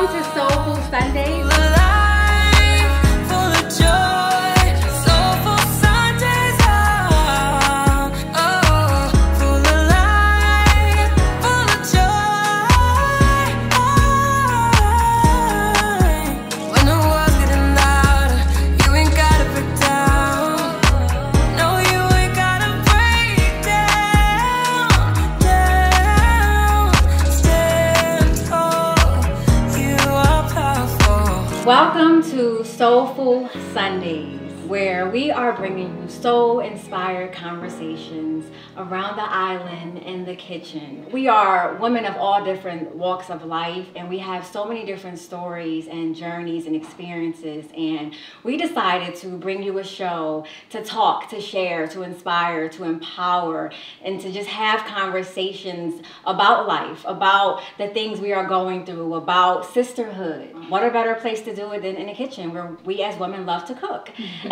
Welcome to Soulful Sundaze. Bringing soul inspired conversations around the island in the kitchen. We are women of all different walks of life, and we have so many different stories and journeys and experiences. And we decided to bring you a show to talk, to share, to inspire, to empower, and to just have conversations about life, about the things we are going through, about sisterhood. What a better place to do it than in the kitchen where we as women love to cook.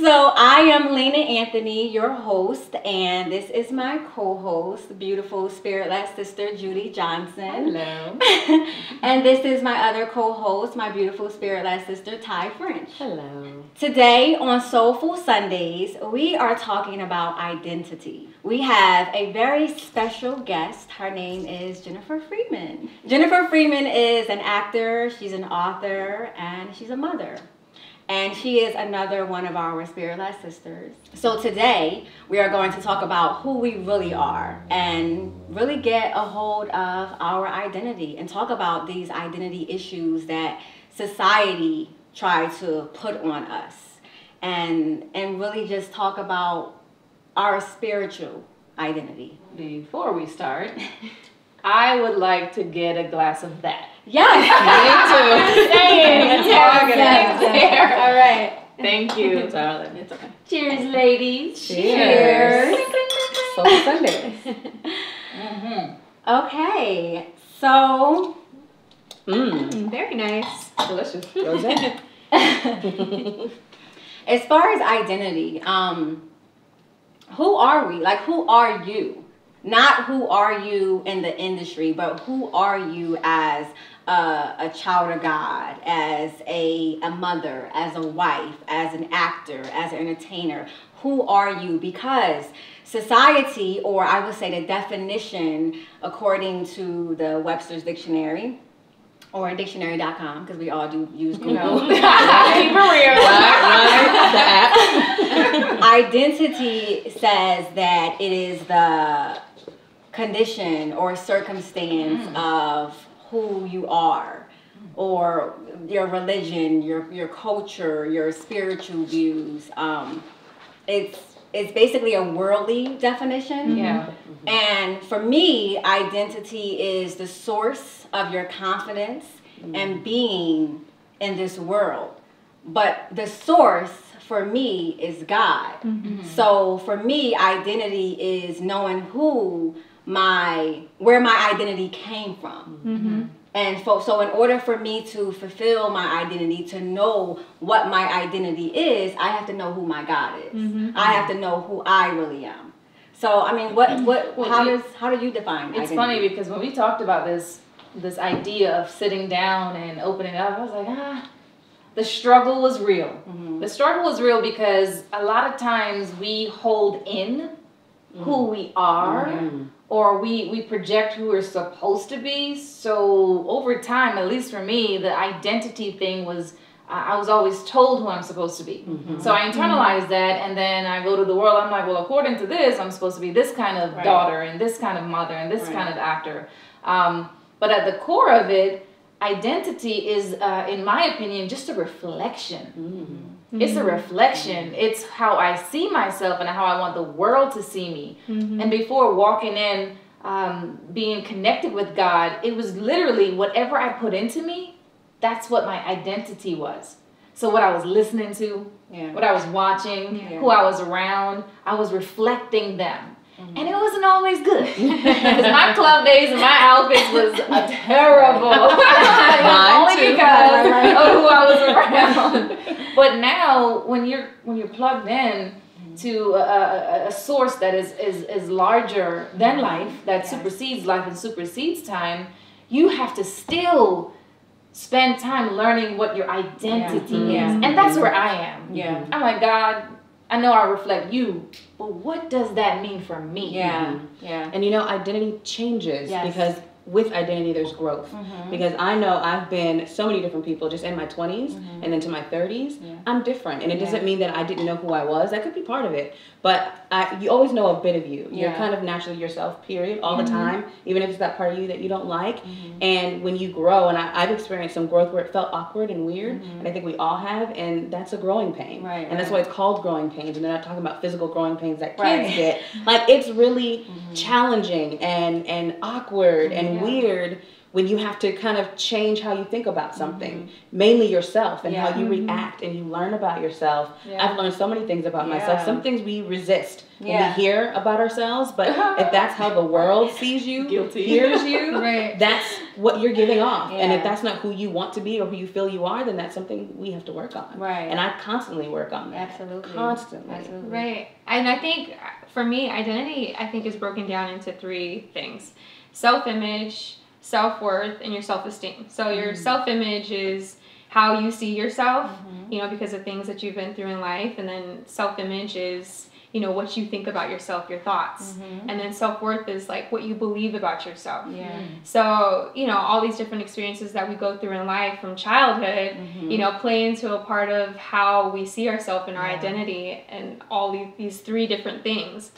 so I am Lena Anthony, your host, and this is my co-host, beautiful spirit-led sister Judy Johnson. Hello. and this is my other co-host, my beautiful spirit-led sister Ty French. Hello. Today on Soulful Sundaze, we are talking about identity. We have a very special guest. Her name is Jennifer Freeman. Jennifer Freeman is an actor, she's an author, and she's a mother and she is another one of our spirit led sisters. So today we are going to talk about who we really are and really get a hold of our identity and talk about these identity issues that society tried to put on us and and really just talk about our spiritual identity. Before we start, I would like to get a glass of that. Yes. Me too. Same. Yes, yes. All right. Thank you, darling. It's okay. Cheers, ladies. Cheers. So Sunday. Mm-hmm. Okay, so Mmm. Very nice. Delicious. As far as identity, um, who are we? Like, who are you? Not who are you in the industry, but who are you as a, a child of God, as a, a mother, as a wife, as an actor, as an entertainer? Who are you? Because society, or I would say the definition according to the Webster's Dictionary, or dictionary.com, because we all do use Google. No. Keep it real. Right, right. Identity says that it is the condition or circumstance mm. of who you are or your religion, your your culture, your spiritual views. Um, it's it's basically a worldly definition. Yeah. Mm-hmm. Mm-hmm. And for me, identity is the source of your confidence mm-hmm. and being in this world. But the source for me is God. So for me, identity is knowing who my where my identity came from. Mm-hmm. And so, so in order for me to fulfill my identity, to know what my identity is, I have to know who my God is. Mm-hmm. I have to know who I really am. So I mean, what mm-hmm. what Well, how does how do you define? It's identity? funny because when we talked about this this idea of sitting down and opening up, I was like, ah, the struggle was real. The struggle was real because a lot of times we hold in who we are or we we project who we're supposed to be. So over time, at least for me, the identity thing was I I was always told who I'm supposed to be. So I internalized that, and then I go to the world. I'm like, well, according to this, I'm supposed to be this kind of Right. daughter and this kind of mother and this Right. kind of actor. Um, but at the core of it, identity is, uh, in my opinion, just a reflection. It's a reflection. It's how I see myself and how I want the world to see me. And before walking in, um, being connected with God, it was literally whatever I put into me, that's what my identity was. So what I was listening to, Yeah. what I was watching, Yeah. who I was around, I was reflecting them. Mm-hmm. And it wasn't always good. Because my club days and my outfits was terrible. Only too. because of who I was around. But now when you're when you're plugged in mm-hmm. to a, a, a source that is, is, is larger than mm-hmm. life, that Yes. supersedes life and supersedes time, you have to still spend time learning what your identity Yeah. is. Yeah. And that's where I am. Yeah. I'm like, God, I know I reflect you, but what does that mean for me? Yeah. Yeah. And you know, identity changes Yes. because with identity there's growth. Mhm. Because I know I've been so many different people just in my 20s and into my 30s. Mm-hmm. Yeah. I'm different. And it Yeah. doesn't mean that I didn't know who I was. That could be part of it. But I, you always know a bit of you. You're Mm-hmm. kind of naturally yourself, period, all the time, even if it's that part of you that you don't like. Mm-hmm. And when you grow, and I, I've experienced some growth where it felt awkward and weird, Mm-hmm. and I think we all have, and that's a growing pain. Right, And that's why it's called growing pains. And they're not talking about physical growing pains that kids Right. get. Like it's really challenging and and awkward and Yeah. weird when you have to kind of change how you think about something, mm-hmm. mainly yourself and how Yeah. you react and you learn about yourself. Yeah. I've learned so many things about myself. Some things we resist when Yeah. we hear about ourselves, but if that's how the world sees you, Guilty. hears you, Right. that's what you're giving off. And if that's not who you want to be or who you feel you are, then that's something we have to work on. Right. And I constantly work on that. Absolutely. Constantly. Absolutely. Right. And I think uh, for me, identity, I think, is broken down into three things self image, self worth, and your self esteem. So, your self image is how you see yourself, you know, because of things that you've been through in life. And then self image is, you know, what you think about yourself, your thoughts. Mm-hmm. And then self worth is like what you believe about yourself. Yeah. Mm-hmm. So, you know, all these different experiences that we go through in life from childhood, mm-hmm. you know, play into a part of how we see ourselves and our identity and all these, these three different things,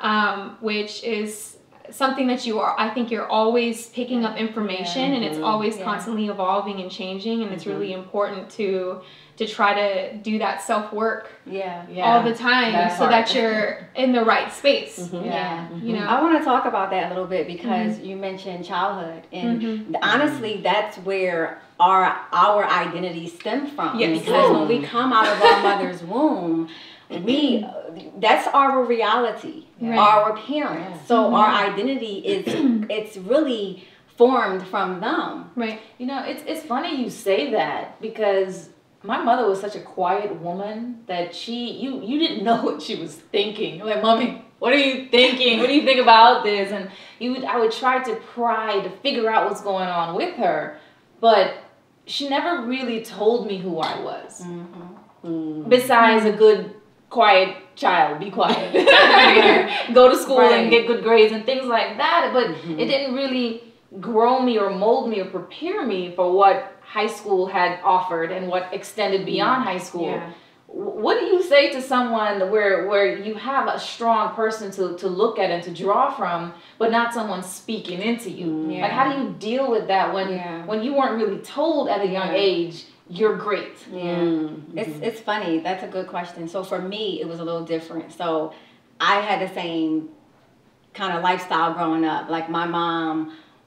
um, which is something that you are, I think you're always picking up information and it's always Yeah. constantly evolving and changing. And it's really important to, to try to do that self work Yeah. Yeah. all the time that so that you're in the right space. Mm-hmm. Yeah. Mm-hmm. You know, I want to talk about that a little bit because mm-hmm. you mentioned childhood, and Mhm. honestly, that's where our our identity stem from. Yes. Because when we come out of our mother's womb, we that's our reality, Right. our parents. So our identity is it's really formed from them. right. You know, it's it's funny you say that because my mother was such a quiet woman that she you you didn't know what she was thinking. Like, mommy, what are you thinking? What do you think about this? And you would I would try to pry to figure out what's going on with her, but she never really told me who I was. Mm-hmm. Besides a good quiet child, be quiet. Go to school Right. and get good grades and things like that. But mm-hmm. it didn't really grow me or mold me or prepare me for what high school had offered and what extended beyond high school. Yeah. What do you say to someone where where you have a strong person to, to look at and to draw from, but not someone speaking into you? Yeah. Like how do you deal with that when Yeah. when you weren't really told at a young Yeah. age you're great? Yeah. Mm-hmm. It's it's funny. That's a good question. So for me, it was a little different. So I had the same kind of lifestyle growing up. Like my mom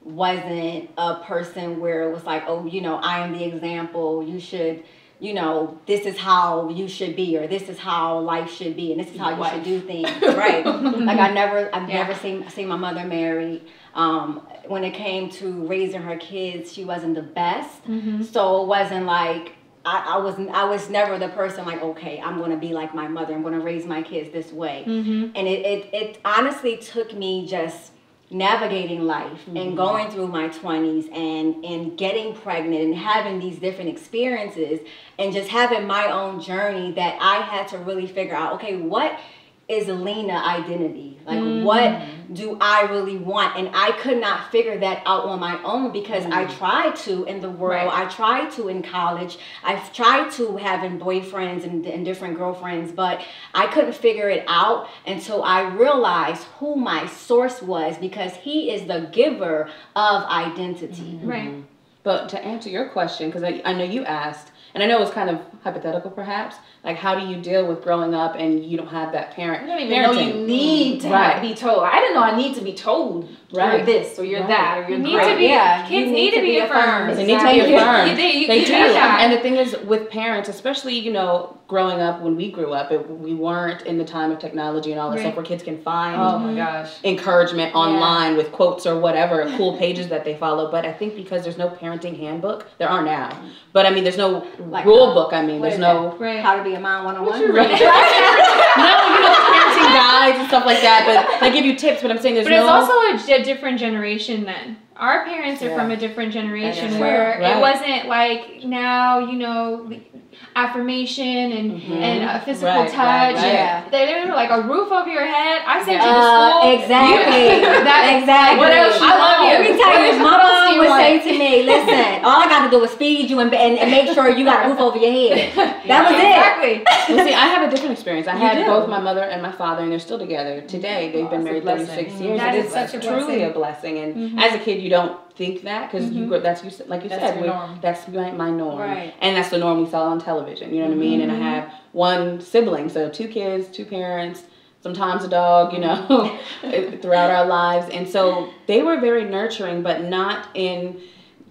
wasn't a person where it was like, oh, you know, I am the example. You should, you know, this is how you should be, or this is how life should be, and this is how you should do things. Right. like I never, I've never seen seen my mother married. Um, when it came to raising her kids, she wasn't the best. So it wasn't like I, I was I was never the person like okay I'm gonna be like my mother I'm gonna raise my kids this way and it, it it honestly took me just navigating life and mm-hmm. going through my 20s and and getting pregnant and having these different experiences and just having my own journey that I had to really figure out okay what is Lena identity. Like mm-hmm. what do I really want? And I could not figure that out on my own because I mm-hmm. tried to in the world. I tried to in college. I've tried to having boyfriends and, and different girlfriends but I couldn't figure it out until I realized who my source was because he is the giver of identity. Mm-hmm. Right. But to answer your question, because I, I know you asked, and I know it's kind of hypothetical perhaps, like how do you deal with growing up and you don't have that parent? I didn't even know you need to Right. be told. I didn't know I need to be told Right. you're this or you're Right. that or you're You need great. to be. Yeah, you kids need need, to to be be affirmed. affirmed. They need to be affirmed. They, They do. that. And the thing is, with parents, especially, you know, growing up when we grew up, it, we weren't in the time of technology and all this Right. stuff where kids can find Oh my gosh. encouragement online with quotes or whatever, cool pages that they follow. But I think because there's no parenting handbook, there are now. But I mean, there's no Like, rule uh, book. I mean, there's no. right. how to be a mom one-on-one you read? no, you know, parenting guides and stuff like that. But they give you tips. But I'm saying there's But no. it's also a, a different generation then. Our parents are Yeah. from a different generation where. Right. it wasn't like now you know affirmation and Mhm. and uh, physical Right, touch. right. Yeah. They, they were like a roof over your head. I sent you to Uh, school. exactly. That- exactly. what else I love you. Let me tell What you, my what else do mom would say to me, "Listen, all I got to do is feed you and, and, and make sure you got a roof over your head." That was it. exactly. well, see, I have a different experience. I You had do. both my mother and my father, and they're still together today. They've Oh, been married 36 Mhm. years. That It is such a truly blessing. a blessing. And Mhm. as a kid, you don't think that because you Mhm. grow, that's you like you That's said, norm. that's my, my norm, Right. and that's the norm we saw on television. You know what I mean? And I Mhm. have one sibling, so two kids, two parents. Sometimes a dog, you know, throughout our lives, and so they were very nurturing, but not in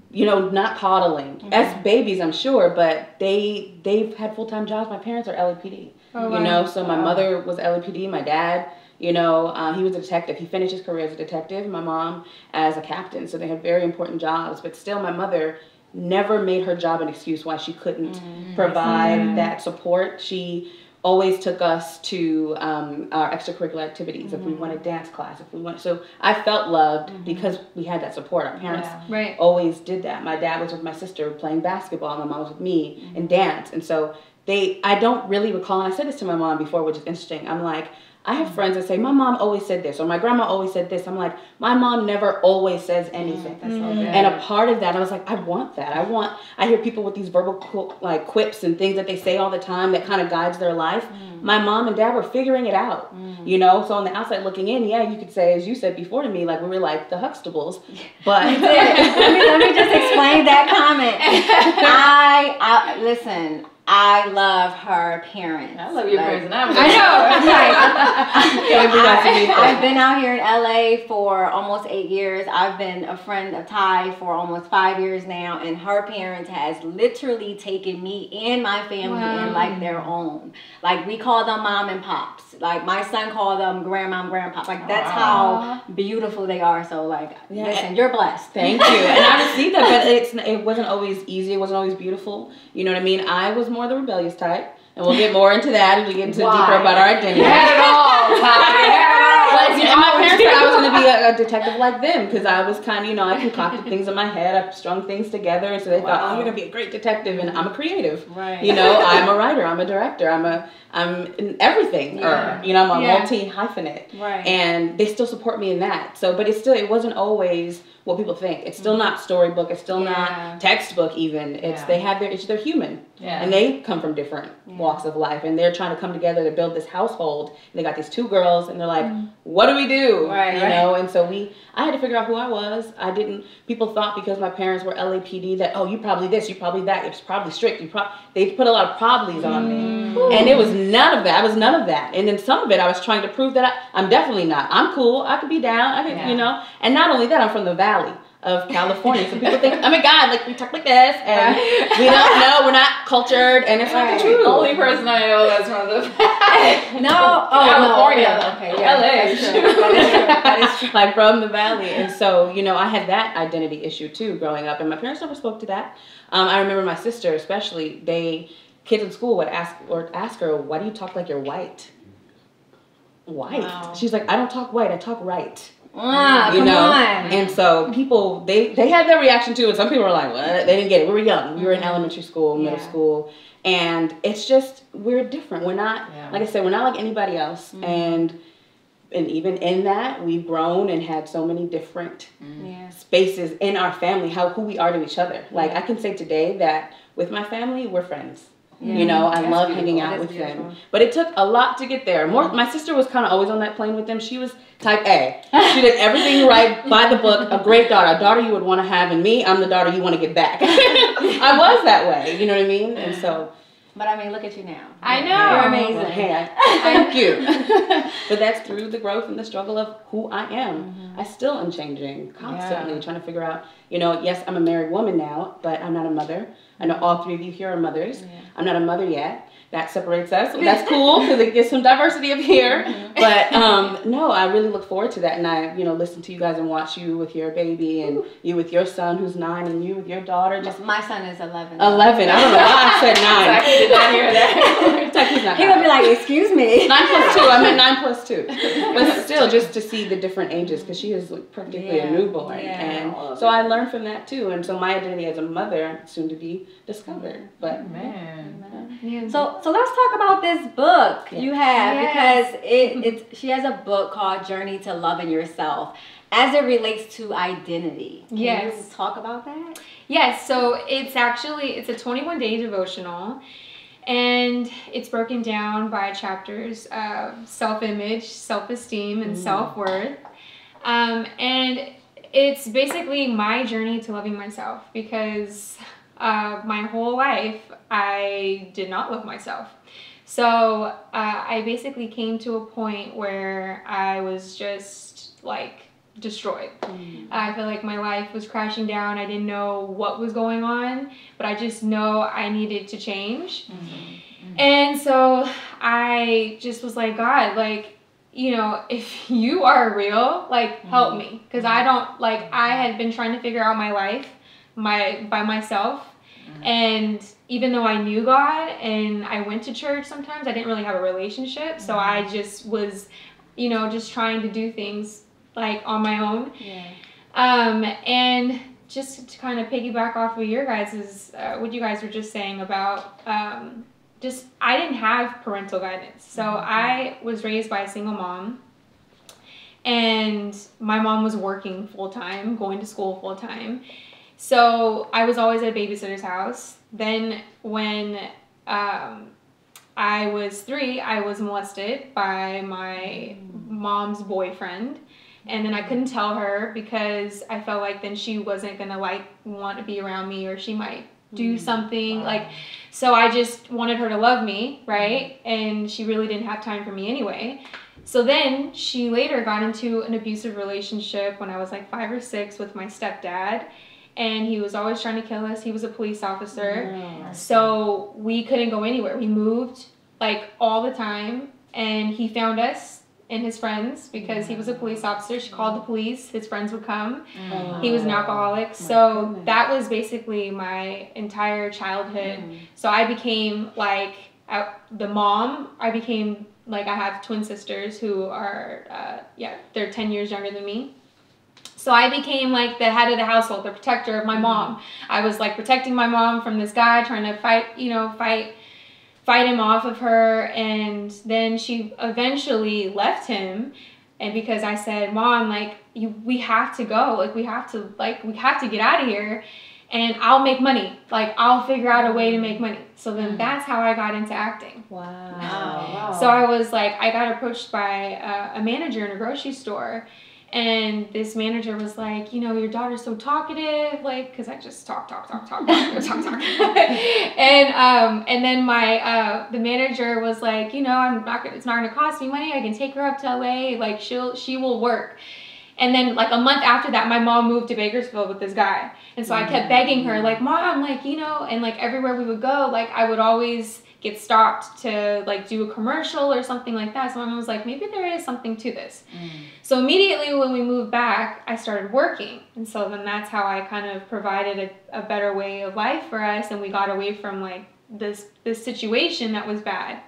you know, not coddling. As babies, I'm sure, but they they've had full time jobs. My parents are LAPD. Oh, You know, so my Wow. mother was LAPD. My dad, you know, uh, he was a detective. He finished his career as a detective. My mom as a captain. So they had very important jobs. But still, my mother never made her job an excuse why she couldn't provide Mm. that support. She always took us to um, our extracurricular activities if we wanted dance class if we want so i felt loved because we had that support our parents Yeah. Right. always did that. My dad was with my sister playing basketball, my mom was with me and dance. And so they I don't really recall and I said this to my mom before, which is interesting. I'm like, I have friends that say, My mom always said this or my grandma always said this. I'm like, my mom never always says mm-hmm. anything. That's so Mhm. good. And a part of that, I was like, I want that. I want. I hear people with these verbal qu- like quips and things that they say all the time that kind of guides their life. Mm-hmm. My mom and dad were figuring it out, mm-hmm. you know. So on the outside looking in, yeah, you could say, as you said before to me, like we were like the Huxtables, but let, me, let me just explain that comment. I, I listen. I love her parents. I love your Like, personality. I know. Yeah, we got I, have been out here in LA for almost eight years. I've been a friend of Ty for almost five years now, and her parents has literally taken me and my family Wow. in like their own. Like we call them mom and pops. Like my son called them grandma and grandpa. Like that's Aw. how beautiful they are. So like, Yeah. listen, you're blessed. Thank you. And I received that, but it's it wasn't always easy. It wasn't always beautiful. You know what I mean? I was more the rebellious type, and we'll get more into that as we get into Why? deeper about our identity. You had it all. You had it all. But, you know, my parents said I was going to be a, a detective like them because I was kind of, you know, I concocted things in my head. I strung things together, and so they thought, oh, Wow. you're going to be a great detective, and I'm a creative. Right. You know, I'm a writer, I'm a director, I'm a, I'm in everything. Yeah. Or, you know, I'm a Yeah. multi hyphenate. Right. and they still support me in that. So, but it's still it wasn't always what people think. It's still not storybook. It's still Yeah. not textbook. Even it's Yeah. they have their it's they're human Yeah. and they come from different walks of life and they're trying to come together to build this household. And they got these two girls and they're like, mm-hmm. what do we do? Right, you right. know. And so we I had to figure out who I was. I didn't. People thought because my parents were LAPD that oh you probably this you probably that it's probably strict you probably they put a lot of probablys on me. Mm. And it was none of that. I was none of that. And then some of it, I was trying to prove that I, I'm definitely not. I'm cool. I could be down. I could, you know. And not only that, I'm from the valley of California. so people think, oh my God, like we talk like this, and we don't know, we're not cultured, and it's not Right. the truth. Only person I know that's from the no, oh, California. No, okay, okay, yeah, LA. That is true. That is true. like from the valley. And so, you know, I had that identity issue too growing up, and my parents never spoke to that. Um, I remember my sister, especially, they kids in school would ask or ask her, "Why do you talk like you're white?" White. Wow. She's like, "I don't talk white. I talk right." Ah, you come know, on. and so people they they had their reaction too, and some people were like, "What?" They didn't get it. We were young. We were in mm-hmm. elementary school, middle Yeah. school, and it's just we're different. We're not Yeah. like I said, we're not like anybody else, mm-hmm. and and even in that, we've grown and had so many different mm-hmm. yeah. spaces in our family, how who we are to each other. Like I can say today that with my family, we're friends. You know, I That's love hanging out with beautiful. them. But it took a lot to get there. More, my sister was kind of always on that plane with them. She was type A. She did everything right by the book. A great daughter, a daughter you would want to have, and me, I'm the daughter you want to get back. I was that way. You know what I mean? And so, But I mean, look at you now. I know. You're amazing. hey, I- thank you. but that's through the growth and the struggle of who I am. Mm-hmm. I still am changing constantly, Yeah. trying to figure out. You know, yes, I'm a married woman now, but I'm not a mother. I know all three of you here are mothers. I'm not a mother yet. That separates us. That's cool because it gets some diversity up here. Mm-hmm. But um, no, I really look forward to that, and I, you know, listen to you guys and watch you with your baby, and you with your son who's nine, and you with your daughter. Just My son is 11. eleven. I don't know why I said nine. Exactly, did not hear that. Technically not He would be like, excuse me. Nine plus two. I meant nine plus two. But still, just to see the different ages, because she is like practically Yeah, a newborn, yeah. and so I learned from that too. And so my identity as a mother, soon to be discovered. But Man. Yeah. So, so let's talk about this book Yeah. you have Yes. because it, it's she has a book called Journey to Loving Yourself as it relates to identity. Can Yes. you talk about that? Yes, so it's actually it's a 21 day devotional and it's broken down by chapters of self-image, self-esteem and self-worth. Um, and it's basically my journey to loving myself because uh, my whole life I did not love myself. So uh, I basically came to a point where I was just like destroyed. Hmm. I feel like my life was crashing down. I didn't know what was going on, but I just know I needed to change. Hmm. Hmm. And so I just was like, God, like, you know, if you are real, like, help me. Because I don't, like, I had been trying to figure out my life my by myself. And even though I knew God and I went to church sometimes, I didn't really have a relationship. So I just was, you know, just trying to do things like on my own. Yeah. Um, and just to kind of piggyback off of your guys' uh, what you guys were just saying about um, just I didn't have parental guidance. So I was raised by a single mom, and my mom was working full time, going to school full time. So I was always at a babysitter's house. Then when um, I was three, I was molested by my mom's boyfriend. And then I couldn't tell her because I felt like then she wasn't gonna like want to be around me or she might do something like so I just wanted her to love me, right? And she really didn't have time for me anyway. So then she later got into an abusive relationship when I was like 5 or 6 with my stepdad and he was always trying to kill us. He was a police officer. So we couldn't go anywhere. We moved like all the time, and he found us and his friends because he was a police officer. She called the police. His friends would come. He was an alcoholic. So goodness. that was basically my entire childhood. So I became like I, the mom. I became like I have twin sisters who are uh, yeah they're ten years younger than me. So I became like the head of the household, the protector of my mm-hmm. mom. I was like protecting my mom from this guy trying to fight, you know, fight fight him off of her and then she eventually left him and because I said, "Mom, like you we have to go. Like we have to like we have to get out of here." And I'll make money. Like I'll figure out a way to make money. So then mm-hmm. that's how I got into acting. Oh, wow. So I was like, I got approached by a, a manager in a grocery store, and this manager was like, you know, your daughter's so talkative, like, cause I just talk, talk, talk, talk, talk, talk, talk. and um, and then my uh, the manager was like, you know, I'm not gonna, it's not gonna cost me money. I can take her up to LA, like she'll she will work. And then like a month after that, my mom moved to Bakersfield with this guy, and so I kept begging her, like, mom, like you know, and like everywhere we would go, like I would always get stopped to like do a commercial or something like that. So my mom was like, maybe there is something to this. So immediately when we moved back, I started working. And so then that's how I kind of provided a, a better way of life for us and we got away from like this this situation that was bad.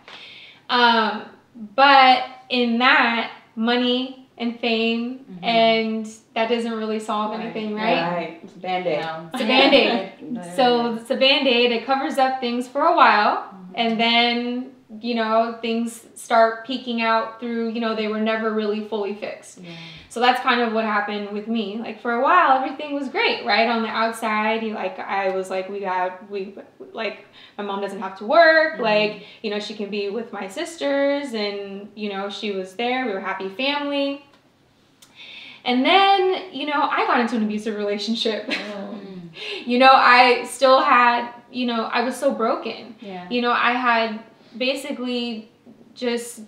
Um, but in that, money and fame and that doesn't really solve Right. anything, right? Right. It's a band-aid. It's a band-aid. So it's a band-aid. It covers up things for a while, and then you know things start peeking out through. You know they were never really fully fixed. So that's kind of what happened with me. Like for a while, everything was great, right? On the outside, you like I was like we got we like my mom doesn't have to work. Mm-hmm. Like you know she can be with my sisters, and you know she was there. We were happy family. And then, you know, I got into an abusive relationship. Oh. you know, I still had, you know, I was so broken. Yeah. You know, I had basically just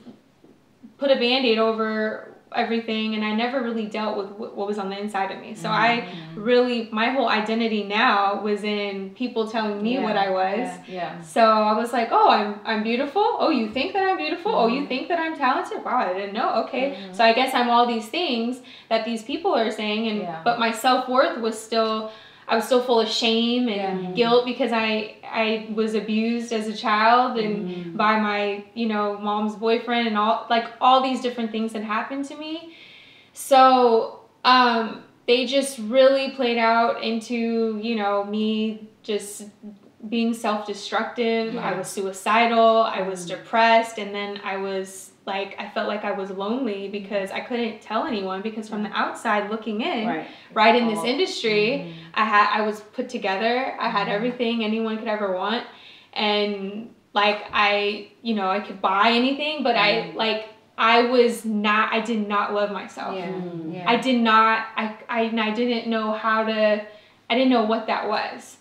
put a band aid over everything and I never really dealt with what was on the inside of me. So I mm-hmm. really my whole identity now was in people telling me Yeah, what I was. yeah. Yeah. So I was like, "Oh, I'm I'm beautiful. Oh, you think that I'm beautiful? Oh, you mm-hmm. think that I'm talented? Wow, I didn't know. Okay, mm-hmm. so I guess I'm all these things that these people are saying, and Yeah. but my self worth was still, I was still full of shame and Yeah. guilt because I I was abused as a child and by my you know mom's boyfriend and all like all these different things that happened to me. So um, they just really played out into you know me just being self-destructive. I was suicidal. I was mm-hmm. depressed. And then i was like i felt like i was lonely mm-hmm. because i couldn't tell anyone because from the mm-hmm. outside looking in Right. right in this industry i had i was put together. I had everything anyone could ever want. And like i you know i could buy anything but i like i was not i did not love myself. Yeah. yeah. I did not I, I and I didn't know how to I didn't know what that was.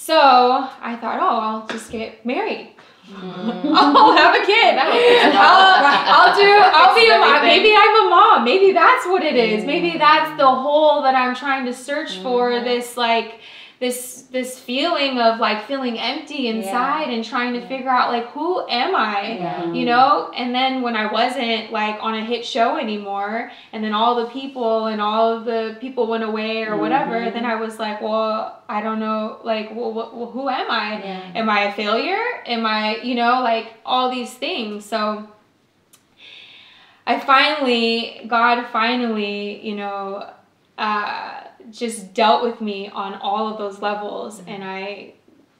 So I thought, oh, I'll just get married. Mm. I'll have a kid. I'll, I'll do. I'll be a mom. Maybe I'm a mom. Maybe that's what it is. Maybe mm. that's the hole that I'm trying to search for. Mm-hmm. This like this this feeling of like feeling empty inside and trying to figure out like who am I? Yeah. you know? And then when i wasn't like on a hit show anymore and then all the people and all of the people went away or whatever then i was like well i don't know like well, who am i? Yeah. am i a failure? Am i you know like all these things. So i finally god finally you know uh, just dealt with me on all of those levels and i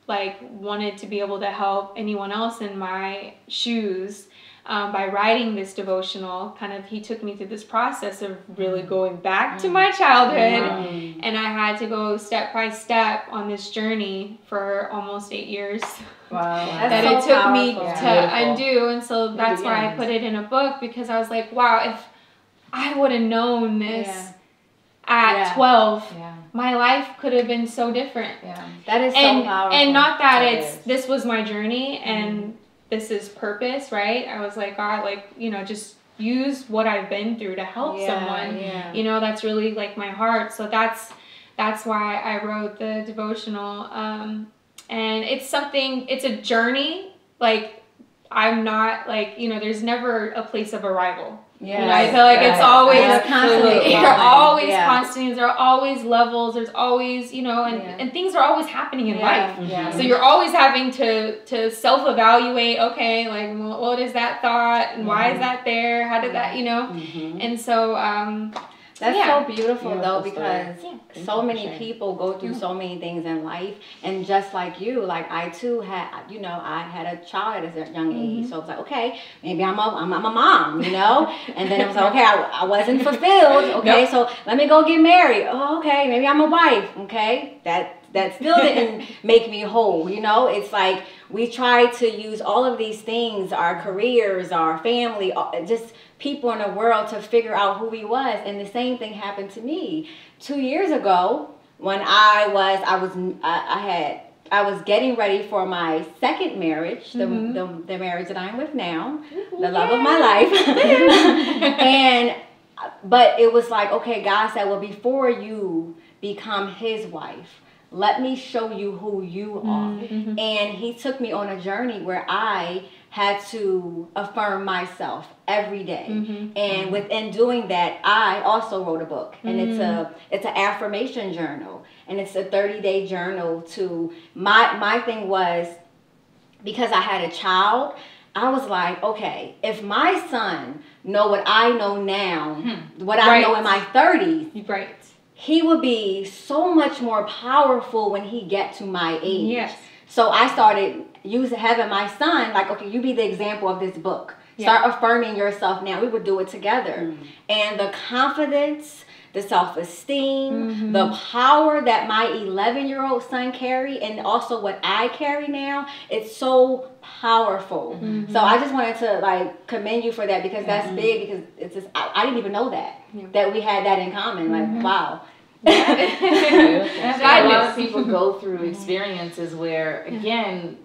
like wanted to be able to help anyone else in my shoes um, by writing this devotional kind of he took me through this process of really going back to my childhood and i had to go step by step on this journey for almost eight years Wow. That so it took me powerful. to Beautiful. undo and so that's why i put it in a book because i was like wow if i would have known this Yeah. At Yeah. 12 Yeah. my life could have been so different Yeah. That is so and powerful. and not that It it's is. this was my journey and this is purpose right i was like god like you know just use what i've been through to help Yeah, someone yeah. you know that's really like my heart so that's that's why i wrote the devotional um and it's something it's a journey like i'm not like you know there's never a place of arrival Yeah. you know, I feel like it's always It's constantly there are always Yeah. constants, there are always levels, there's always, you know, and, Yeah. and things are always happening in Yeah. life. Yeah. Mm-hmm. So you're always having to to self evaluate. Okay, like well, what is that thought, and why is that there? How did that, you know? Mm-hmm. And so, um, That's Yeah. so beautiful though Beautiful story. because Thank so many sharing. people go through mm-hmm. so many things in life and just like you, like I too had, you know, I had a child at a young age, mm-hmm. so it was like, okay, maybe I'm a, I'm, I'm a mom, you know, and then it was like, okay, I, I wasn't fulfilled, okay, so let me go get married. Oh, okay, maybe I'm a wife, okay, that that still didn't make me whole, you know. It's like we try to use all of these things, our careers, our family, uh, just people in the world to figure out who we was. And the same thing happened to me. Two years ago when i was i was i, I had i was getting ready for my second marriage the, the, the marriage that i'm with now the love of my life. And but it was like okay god said well before you become his wife let me show you who you are. Mm-hmm. And he took me on a journey where i had to affirm myself every day. Mm-hmm. and within doing that i also wrote a book. And it's a mm-hmm. it's an affirmation journal. And it's a 30 day journal to my my thing was because I had a child, I was like, okay, if my son know what I know now, hmm. what I Right. know in my 30s, right. He would be so much more powerful when he get to my age. Yes. So I started using having my son like, okay, you be the example of this book. Start affirming yourself now. We would do it together. Mm. And the confidence, the self-esteem, mm-hmm. the power that my 11-year-old son carry and also what I carry now, it's so powerful. Mm-hmm. So I just wanted to like commend you for that because that's mm-hmm. big because it's just I, I didn't even know that that we had that in common. Like wow. And I think a lot of people go through experiences where, again,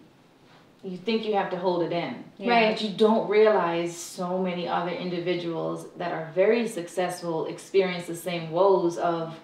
you think you have to hold it in. Yeah. Right. But you don't realize so many other individuals that are very successful experience the same woes of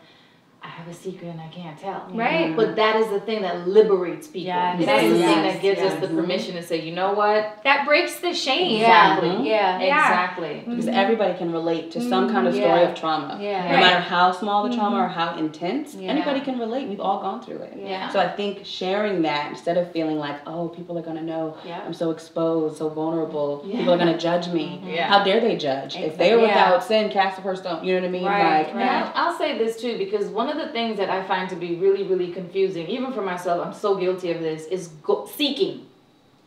I have a secret and I can't tell. Right. But that is the thing that liberates people. Yes. That's the Yes. thing that gives us the permission to say, you know what? That breaks the shame. Exactly. Yeah. Yeah. Exactly. Mm-hmm. Mm-hmm. Because everybody can relate to some kind of mm-hmm. story Yeah. of trauma. Yeah. No Right. matter how small the trauma or how intense, Yeah. anybody can relate. We've all gone through it. Yeah. So I think sharing that instead of feeling like, oh, people are gonna know Yeah. I'm so exposed, so vulnerable, Yeah. people are gonna judge me. Yeah. How dare they judge? If they are Exactly. Yeah. without sin, cast the first stone. You know what I mean? Right, Like, right. And I'll, I'll say this too, because one of the things that I find to be really, really confusing, even for myself, I'm so guilty of this, is go, seeking.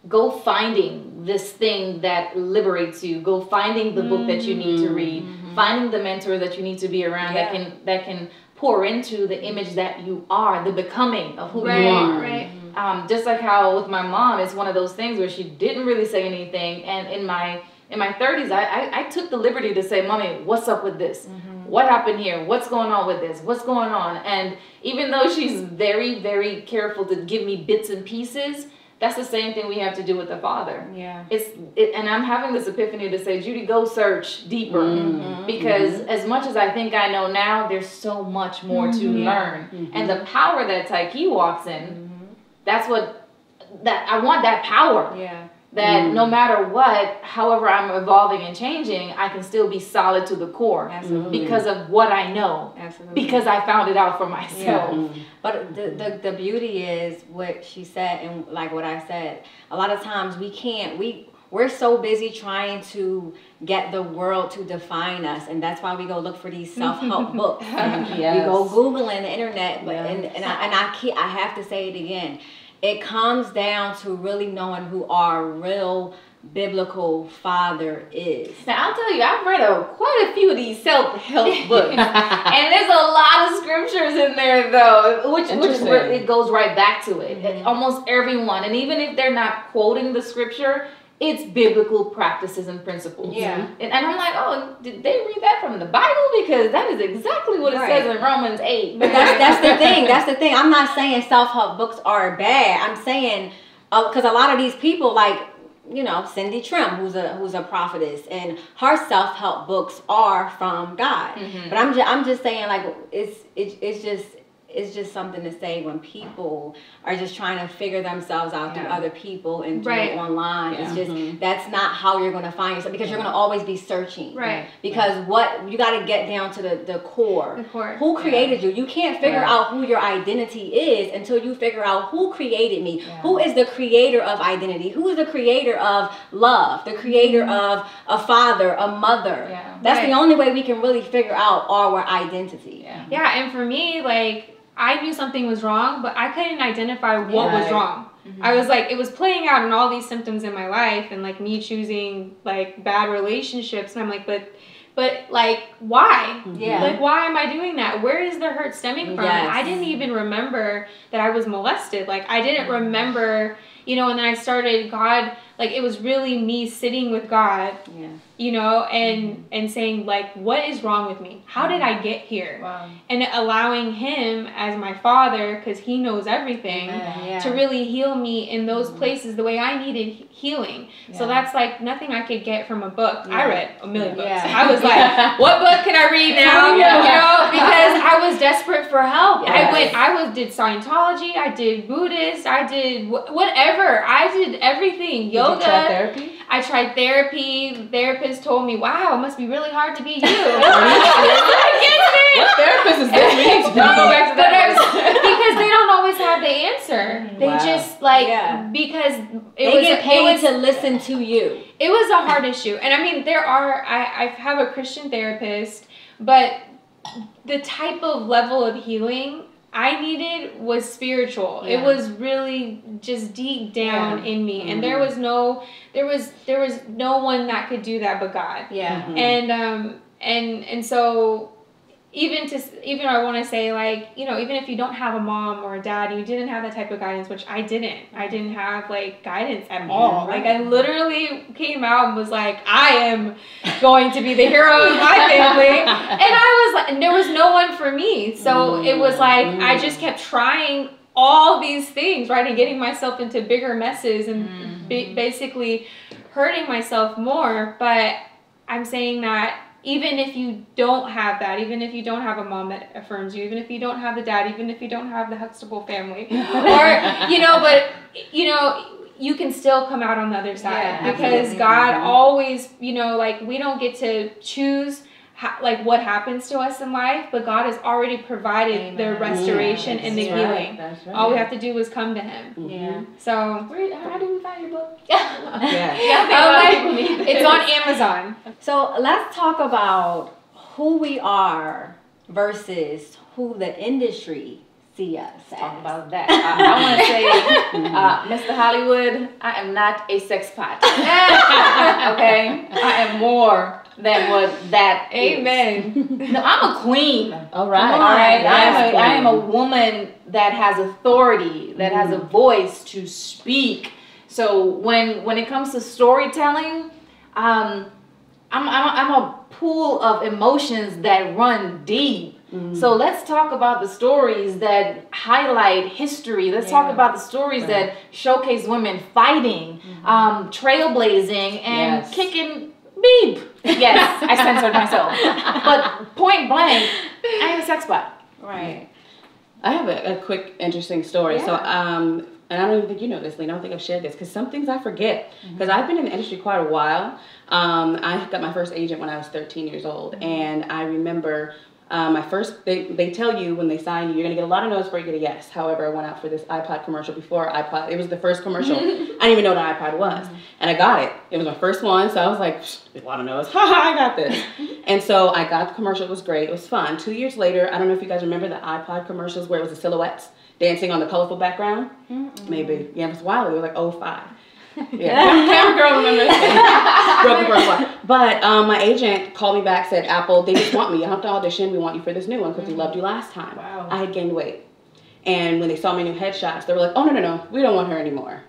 Go finding this thing that liberates you. Go finding the book that you need to mm. read. Mm-hmm. Finding the mentor that you need to be around that can that can pour into the image that you are, the becoming of who Right. you are. Right. Mm-hmm. um, just like how with my mom, it's one of those things where she didn't really say anything, and in my in my 30s, I, I, I took the liberty to say, "Mommy, what's up with this? Mm-hmm. What happened here? What's going on with this? What's going on?" And even though she's very very careful to give me bits and pieces, that's the same thing we have to do with the Father. Yeah. It's it, and I'm having this epiphany to say, Judy, go search deeper Mm-hmm. mm-hmm. because mm-hmm. as much as I think I know now, there's so much more to mm-hmm. learn, and the power that Taiki walks in, that's what that I want that power. Yeah. That no mm. matter what, however I'm evolving and changing, I can still be solid to the core Absolutely. because of what I know, Absolutely. because I found it out for myself. But the, the the beauty is what she said and like what I said. A lot of times we can't we we're so busy trying to get the world to define us and that's why we go look for these self-help books. We go googling the internet but Yes. and, and I and I I have to say it again. It comes down to really knowing who our real biblical father is. Now I'll tell you, I've read a, quite a few of these self-help books, and there's a lot of scriptures in there though, which which is where Interesting. it goes right back to it. And Almost everyone, and even if they're not quoting the scripture, it's biblical practices and principles. Yeah. and, and I'm like, oh, did they read that from the Bible? Because that is exactly what it Right. says in Romans eight. But that's that's the thing. That's the thing. I'm not saying self help books are bad. I'm saying uh, because a lot of these people, like you know, Cindy Trimm, who's a who's a prophetess, and her self help books are from God. Mm-hmm. But I'm just I'm just saying like it's it's it's just it's just something to say when people are just trying to figure themselves out through other people and through Right. online. It's Yeah. just mm-hmm. that's not how you're gonna find yourself because you're gonna always be searching. Right. Because what you got to get down to the the core. The core. Who created you? You can't figure Right. out who your identity is until you figure out who created me. Yeah. Who is the creator of identity? Who is the creator of love? The creator mm-hmm. of a father, a mother. Yeah. That's the only way we can really figure out our identity. Yeah. Yeah, and for me, like I knew something was wrong, but I couldn't identify what was Right. wrong. Mm-hmm. I was like, it was playing out in all these symptoms in my life, and like me choosing like bad relationships, and I'm like, but, but like, why? Mm-hmm. Yeah. Like, why am I doing that? Where is the hurt stemming from? And I didn't even remember that I was molested. Like, I didn't mm-hmm. remember, you know. And then I started God. Like, it was really me sitting with God, Yeah. You know, and mm-hmm. and saying like, what is wrong with me? How did mm-hmm. I get here? Wow. and allowing him as my father because he knows everything Yeah. to really heal me in those mm-hmm. places the way i needed he- healing. So that's like nothing i could get from a book. I read a million books. Yeah. i was like what book can i read now? Oh, yeah. you know because i was desperate for help. I went i was did scientology i did buddhist i did wh- whatever. I did everything. Did you yoga. try therapy? I tried therapy. The therapist told me, "Wow, it must be really hard to be you." What therapist is this? We need to go back to that. Because they don't always have the answer. They Wow. just like Yeah. because it They was get it paid was to listen to you. it was a hard issue, and I mean there are I I have a Christian therapist, but the type of level of healing I needed was spiritual. It was really just deep down in me, and there was no there was there was no one that could do that but God. Yeah. and um and and so even to even I want to say like you know even if you don't have a mom or a dad you didn't have that type of guidance which I didn't. I didn't have like guidance at all. Like I literally came out and was like I am going to be the hero of my family. And I was like and there was no one for me. So mm, it was like I mm. just kept trying all these things right and getting myself into bigger messes and mm-hmm. ba- basically hurting myself more. But I'm saying that even if you don't have that, even if you don't have a mom that affirms you, even if you don't have the dad, even if you don't have the Huxtable family, or you know, but you know, you can still come out on the other side Yeah, because absolutely. God Mhm. always, you know, like we don't get to choose. Ha- like what happens to us in life, but God has already provided the restoration Yeah, and the right, healing. Right. All we have to do is come to Him. Yeah. So Where, how do we find your book? Yeah. Yeah, I think a lot of people need it's on Amazon. So let's talk about who we are versus who the industry see us Talk about that. I, I want to say, uh, Mr. Hollywood, I am not a sex pot. okay, I am more than what that Amen. No, I'm a queen. All right. All right, I am, Yes, a, I am a woman that has authority, that has a voice to speak. So when when it comes to storytelling, um, I'm, I'm, I'm a pool of emotions that run deep. So let's talk about the stories that highlight history. Let's talk about the stories that showcase women fighting, um, trailblazing, and Yes. kicking beep. Yes, I censored myself. But point blank, I ain't a sex bot. Right. I have a, a quick, interesting story. So, um, and I don't even think you know this, Lena. I don't think I've shared this because some things I forget. Because I've been in the industry quite a while. Um, I got my first agent when I was 13 years old, and I remember. Um, my first, they, they tell you when they sign you, you're gonna get a lot of no's before you get a yes. However, I went out for this iPod commercial before iPod. It was the first commercial. I didn't even know what an iPod was, and I got it. It was my first one, so I was like, a lot of no's. Ha ha, I got this. and so I got the commercial. It was great. It was fun. Two years later, I don't know if you guys remember the iPod commercials where it was the silhouettes dancing on the colorful background. Maybe. Yeah, it was wild. It was like 05. Yeah, camera girl remember Broke the first one. But um, my agent called me back, said, Apple, they just want me. You have to audition. We want you for this new one because we loved you last time. Wow. I had gained weight. And when they saw my new headshots, they were like, oh, no, no, no, we don't want her anymore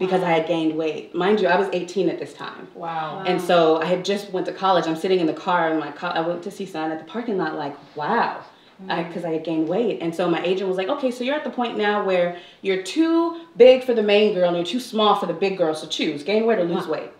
because I had gained weight. Mind you, I was 18 at this time. Wow. And so I had just went to college. I'm sitting in the car in my car. I went to see son at the parking lot, like, wow, because I, had gained weight. And so my agent was like, okay, so you're at the point now where you're too big for the main girl and you're too small for the big girl. So choose, gain weight or lose weight.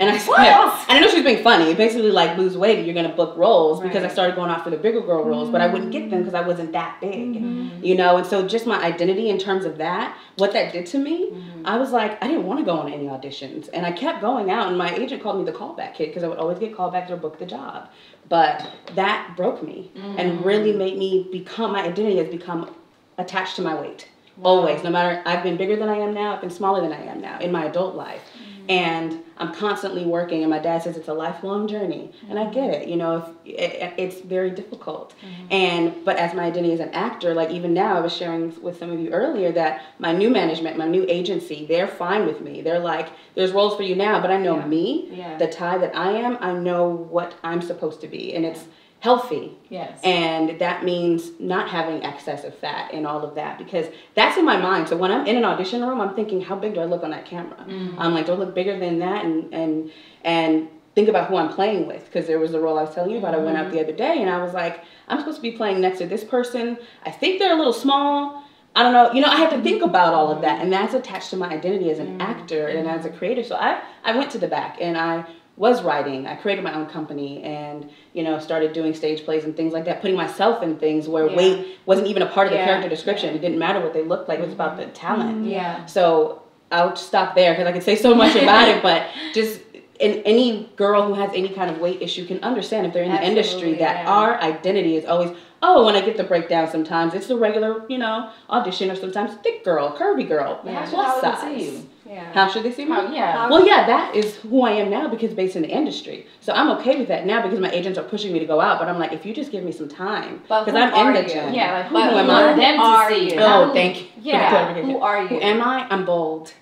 And I said, and I know she was being funny. Basically, like lose weight, you're gonna book roles because I started going out for the bigger girl roles, but I wouldn't get them mm-hmm. because I wasn't that big, mm-hmm. you know. And so, just my identity in terms of that, what that did to me, mm-hmm. I was like, I didn't want to go on any auditions, and I kept going out. And my agent called me the callback kid because I would always get callbacks or book the job, but that broke me and really made me become my identity has become attached to my weight. Always, no matter I've been bigger than I am now, I've been smaller than I am now in my adult life. And I'm constantly working, and my dad says it's a lifelong journey, and I get it. You know, if, it, it's very difficult. Mm-hmm. And but as my identity as an actor, like even now, I was sharing with some of you earlier that my new management, my new agency, they're fine with me. They're like, "There's roles for you now," but I know Yeah. me, Yeah. the tie that I am. I know what I'm supposed to be, and it's healthy. yes. And that means not having excessive fat and all of that because that's in my mind. So when I'm in an audition room, I'm thinking, how big do I look on that camera? Mm-hmm. I'm like, don't look bigger than that? And and and think about who I'm playing with because there was a role I was telling you about. I went out mm-hmm. the other day and I was like, I'm supposed to be playing next to this person. I think they're a little small. I don't know. You know, I have to think about all of that, and that's attached to my identity as an mm-hmm. actor and as a creator. So I I went to the back and I was writing. I created my own company and, you know, started doing stage plays and things like that, putting myself in things where Yeah. weight wasn't even a part of the character description. It didn't matter what they looked like, it was about the talent. yeah. So I'll stop there because I could say so much about it, but just in any girl who has any kind of weight issue can understand if they're in the industry that yeah. our identity is always oh when I get the breakdown sometimes it's the regular you know audition or sometimes thick girl curvy girl should plus size. See you? Yeah. How should they see me? How, yeah. Well, yeah, that is who I am now because based in the industry. So I'm okay with that now because my agents are pushing me to go out. But I'm like, if you just give me some time, because I'm are in the you? gym. yeah, like who But do you who want them to are you? Not Oh, thank you. Yeah. Who are you? Who am I? I'm bold.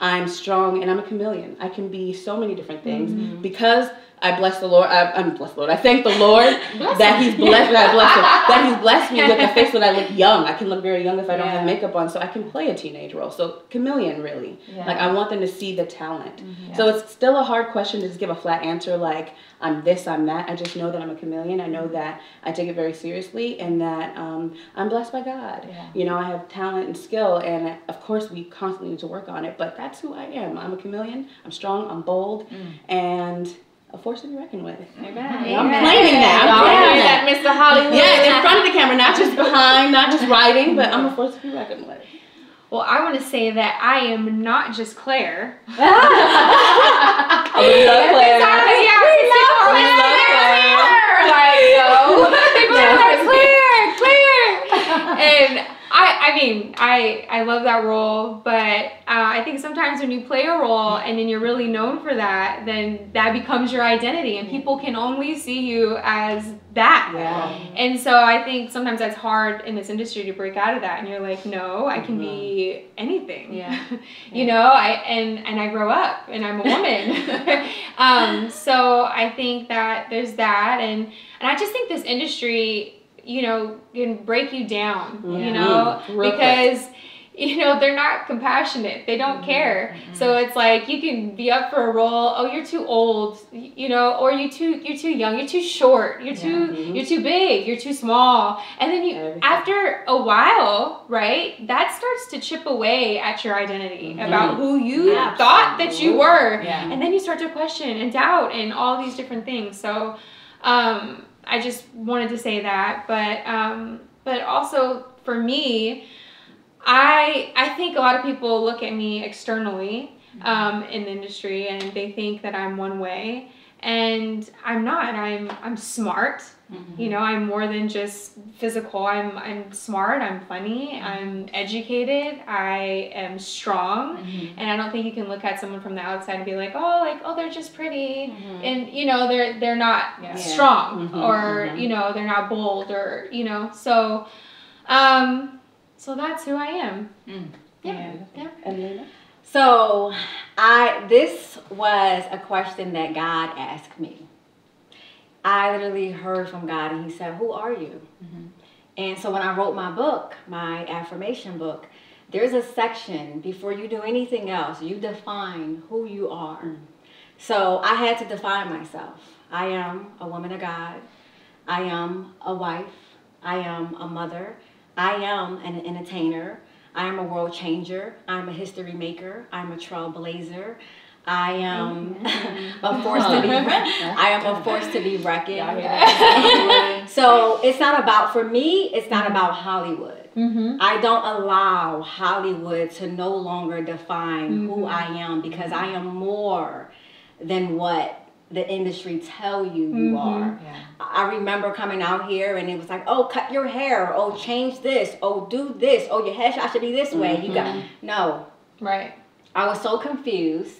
I'm strong and I'm a chameleon. I can be so many different things Mm-hmm. because I bless the Lord. I, I'm blessed, Lord. I thank the Lord that He's blessed. I bless him, that He's blessed me with a face that I look young. I can look very young if I don't Yeah. have makeup on, so I can play a teenage role. So chameleon, really. Yeah. Like I want them to see the talent. Mhm. So it's still a hard question to just give a flat answer like I'm this, I'm that. I just know that I'm a chameleon. I know that I take it very seriously and that um, I'm blessed by God. Yeah. You know, I have talent and skill, and of course we constantly need to work on it. But that's who I am. I'm a chameleon. I'm strong. I'm bold, and a force to be reckoned with. Amen. I'm claiming that. I'm Y'all claiming hear that. that, Mr. Hollywood? Yeah, in front of the camera, not just behind, not just writing, but I'm a force to be reckoned with. Well, I want to say that I am not just Claire. We love Claire. yeah, We love Claire. like, We love Claire. Like, no. Claire. People are like, Claire, Claire. And I, I mean, I, I love that role, but uh, I think sometimes when you play a role and then you're really known for that, then that becomes your identity, and people can only see you as that. Yeah. And so I think sometimes that's hard in this industry to break out of that, and you're like, no, I can be anything. Yeah. you know, I and and I grow up, and I'm a woman. um, so I think that there's that, and and I just think this industry, you know, can break you down. You know, Real quick. because. You know, they're not compassionate. They don't care. So it's like you can be up for a role. Oh, you're too old. You know, or you too you're too young. You're too short. You're too Mhm. you're too big. You're too small. And then you Everything. after a while, right? That starts to chip away at your identity Mhm. about who you Yeah, thought that you were. Yeah. And then you start to question and doubt and all these different things. So um, I just wanted to say that. But um, but also for me, I I think a lot of people look at me externally um, in the industry and they think that I'm one way. And I'm not. I'm I'm smart. You know, I'm more than just physical. I'm I'm smart. I'm funny. I'm educated. I am strong. And I don't think you can look at someone from the outside and be like, oh, like oh, they're just pretty, and you know, they're they're not Yeah. strong Mhm, or mhm. you know, they're not bold or you know. So, um, so that's who I am. Yeah. And Lena? So, I this was a question that God asked me. I literally heard from God, and He said, "Who are you?" Mm-hmm. And so, when I wrote my book, my affirmation book, there's a section before you do anything else. You define who you are. Mm. So I had to define myself. I am a woman of God. I am a wife. I am a mother. I am an entertainer. I am a world changer. I'm a history maker. I'm a trailblazer. I am mm-hmm. a force to be. I am a force to be reckoned. Y'all hear that? so it's not about for me. It's not mm-hmm. about Hollywood. Mm-hmm. I don't allow Hollywood to no longer define who mm-hmm. I am because I am more than what the industry tell you you Mhm. are. Yeah. I remember coming out here and it was like, oh, cut your hair. Oh, change this. Oh, do this. Oh, your headshot should be this way. You got no. Right. I was so confused,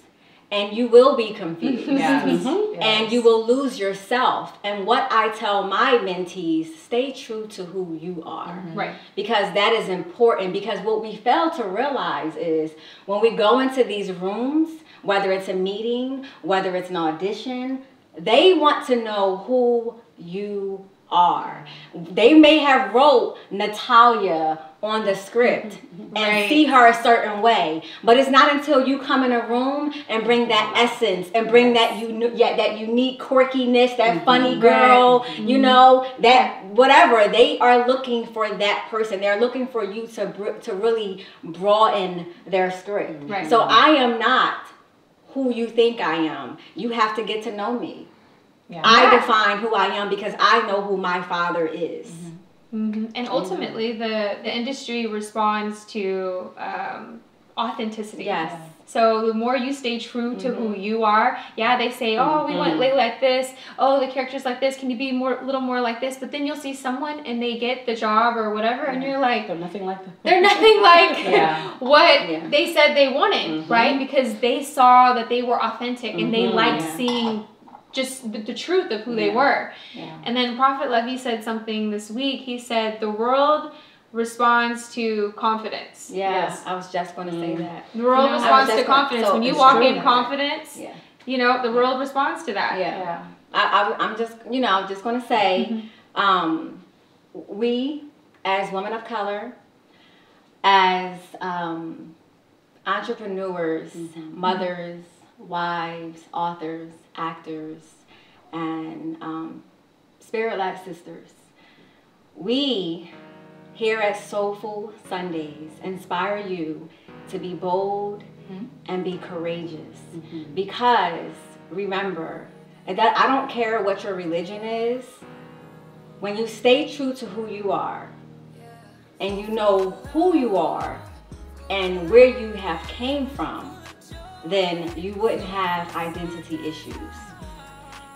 and you will be confused. Yes. Mhm. And you will lose yourself. And what I tell my mentees, stay true to who you are Right. because that is important because what we fail to realize is when we go into these rooms whether it's a meeting whether it's an audition they want to know who you are. They may have wrote natalia on the script and Right. see her a certain way but it's not until you come in a room and bring that essence and bring that you yeah, that unique quirkiness that mm-hmm. funny girl you mm-hmm. know that whatever they are looking for that person. They're looking for you to br- to really broaden their script Right. so i am not who you think i am. You have to get to know me. Yeah. i define who i am because i know who my father is. Hmm And ultimately, the the industry responds to um, authenticity. yes So the more you stay true to who you are, yeah, they say, oh, we want Layla like this. Oh, the character's like this. Can you be more, a little more like this? But then you'll see someone and they get the job or whatever, and you're like, They're nothing like that. they're nothing like Yeah. what Yeah. they said they wanted, Mhm. right? Because they saw that they were authentic and they Mhm. liked seeing just the, the truth of who they were. Yeah. And then Prophet Levy said something this week. He said the world responds to confidence. yeah Yes. i was just going to say Mm. that The world You know, responds to confidence. so when you walk in confidence, yeah you know, the world responds to that. Yeah. Yeah. I, I, I'm just, you know, I'm just going to say, um, we as women of color, as um, entrepreneurs, mothers, wives, authors, actors, and um, spirit led sisters, we here at Soulful Sundaze inspire you to be bold hmm? and be courageous. Mm-hmm. Because remember, that I don't care what your religion is, when you stay true to who you are and you know who you are and where you have came from, then you wouldn't have identity issues.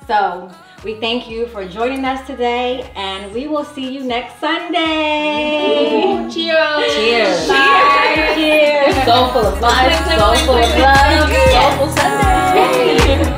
So we thank you for joining us today and we will see you next Sunday. Cheers. Cheers. Bye. Cheers. Soul full of life, Click, click, soul click, full of love, click. soulful Sunday.